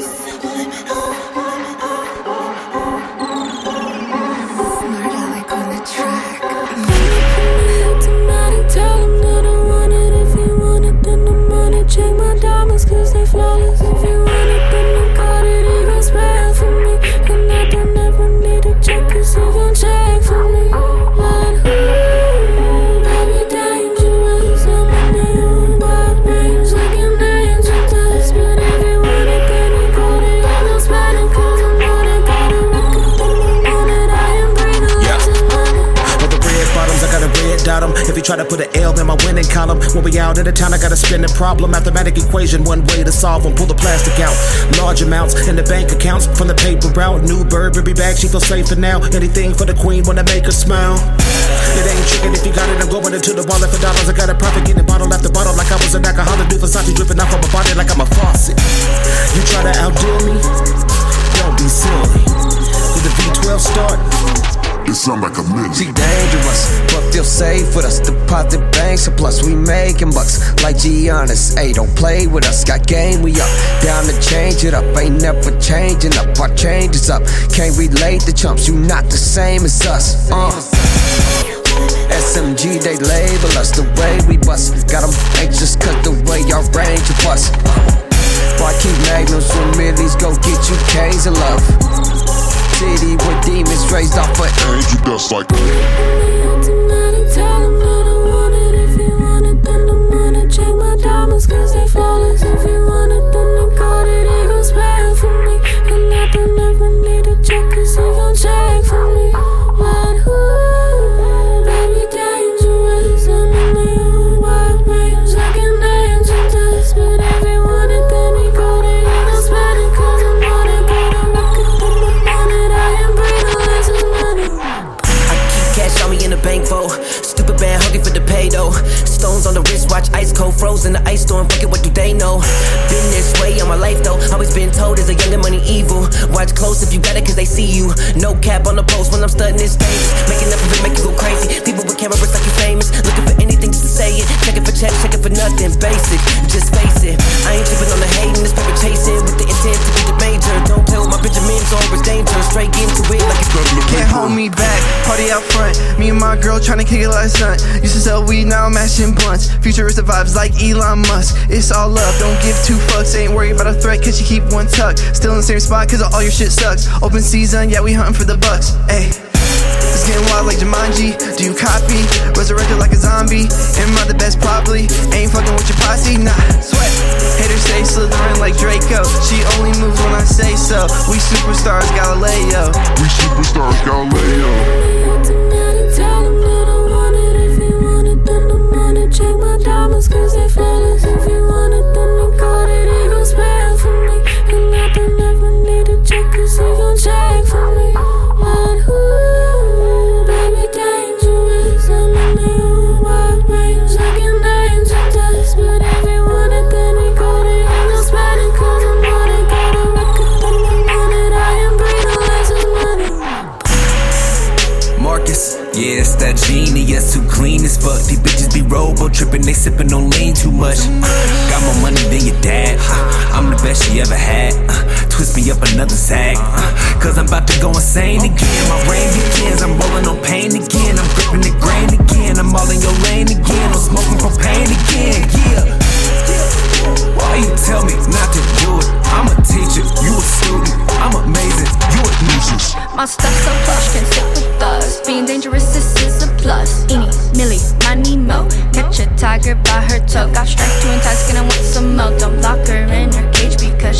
Sublime. Put an L in my winning column. When we out of the town, I got a the problem. Mathematic equation, one way to solve them. Pull the plastic out. Large amounts in the bank accounts from the paper route. New Burberry bag, she feels safer now. Anything for the queen, wanna make her smile. It ain't tricking if you got it. I'm going into the wallet for dollars. I got a profit getting bottle after bottle like I was an alcoholic. Do Versace dripping off of my body like I'm a faucet. You try to outdo me? Don't be silly. Did the V12 start? It sound like a. She dangerous, but feel safe with us. Deposit banks, plus we making bucks like Giannis. Hey, don't play with us. Got game, we up. Down to change it up. Ain't never changing up. Our change is up. Can't relate the chumps. You not the same as us. Uh. SMG, they label us the way we bust. Got them anxious, cut the way y'all range of us. Why keep magnums when millies go get you K's of love? City where demons raised off of angel dust like. Cold, frozen the ice storm. Fuck it, what do they know? Been this way all my life though. Always been told as a young and money evil. Watch close if you got it, cause they see you. No cap on the post when I'm studying this stage. Making up of it, make you go crazy. People with cameras like you famous. Looking for anything just to say it. Checking for checks, checking for nothing. Basic, girl tryna kick it last night. Used to sell weed, now I'm mashing blunts. Futuristic vibes like Elon Musk. It's all love, don't give two fucks. Ain't worried about a threat, cause you keep one tuck. Still in the same spot, cause all your shit sucks. Open season, yeah, we hunting for the bucks. Ayy. It's getting wild like Jumanji. Do you copy? Resurrected like a zombie. Am I the best? Probably. Ain't fucking with your posse. Nah, sweat. Haters say slithering like Draco. She only moves when I say so. We superstars, Galileo. We superstars, Galileo. These bitches be robo tripping, they sipping on lean too much. Got more money than your dad. I'm the best she ever had. Twist me up another sack. Cause I'm about to go insane again. My rain begins, I'm rolling on My stuff so plush, can sit with us. Being dangerous, this is a plus. Eenie, Millie, my Nemo. Catch a tiger by her toe. Got strength to entice, I want some more. Don't lock her in her cage because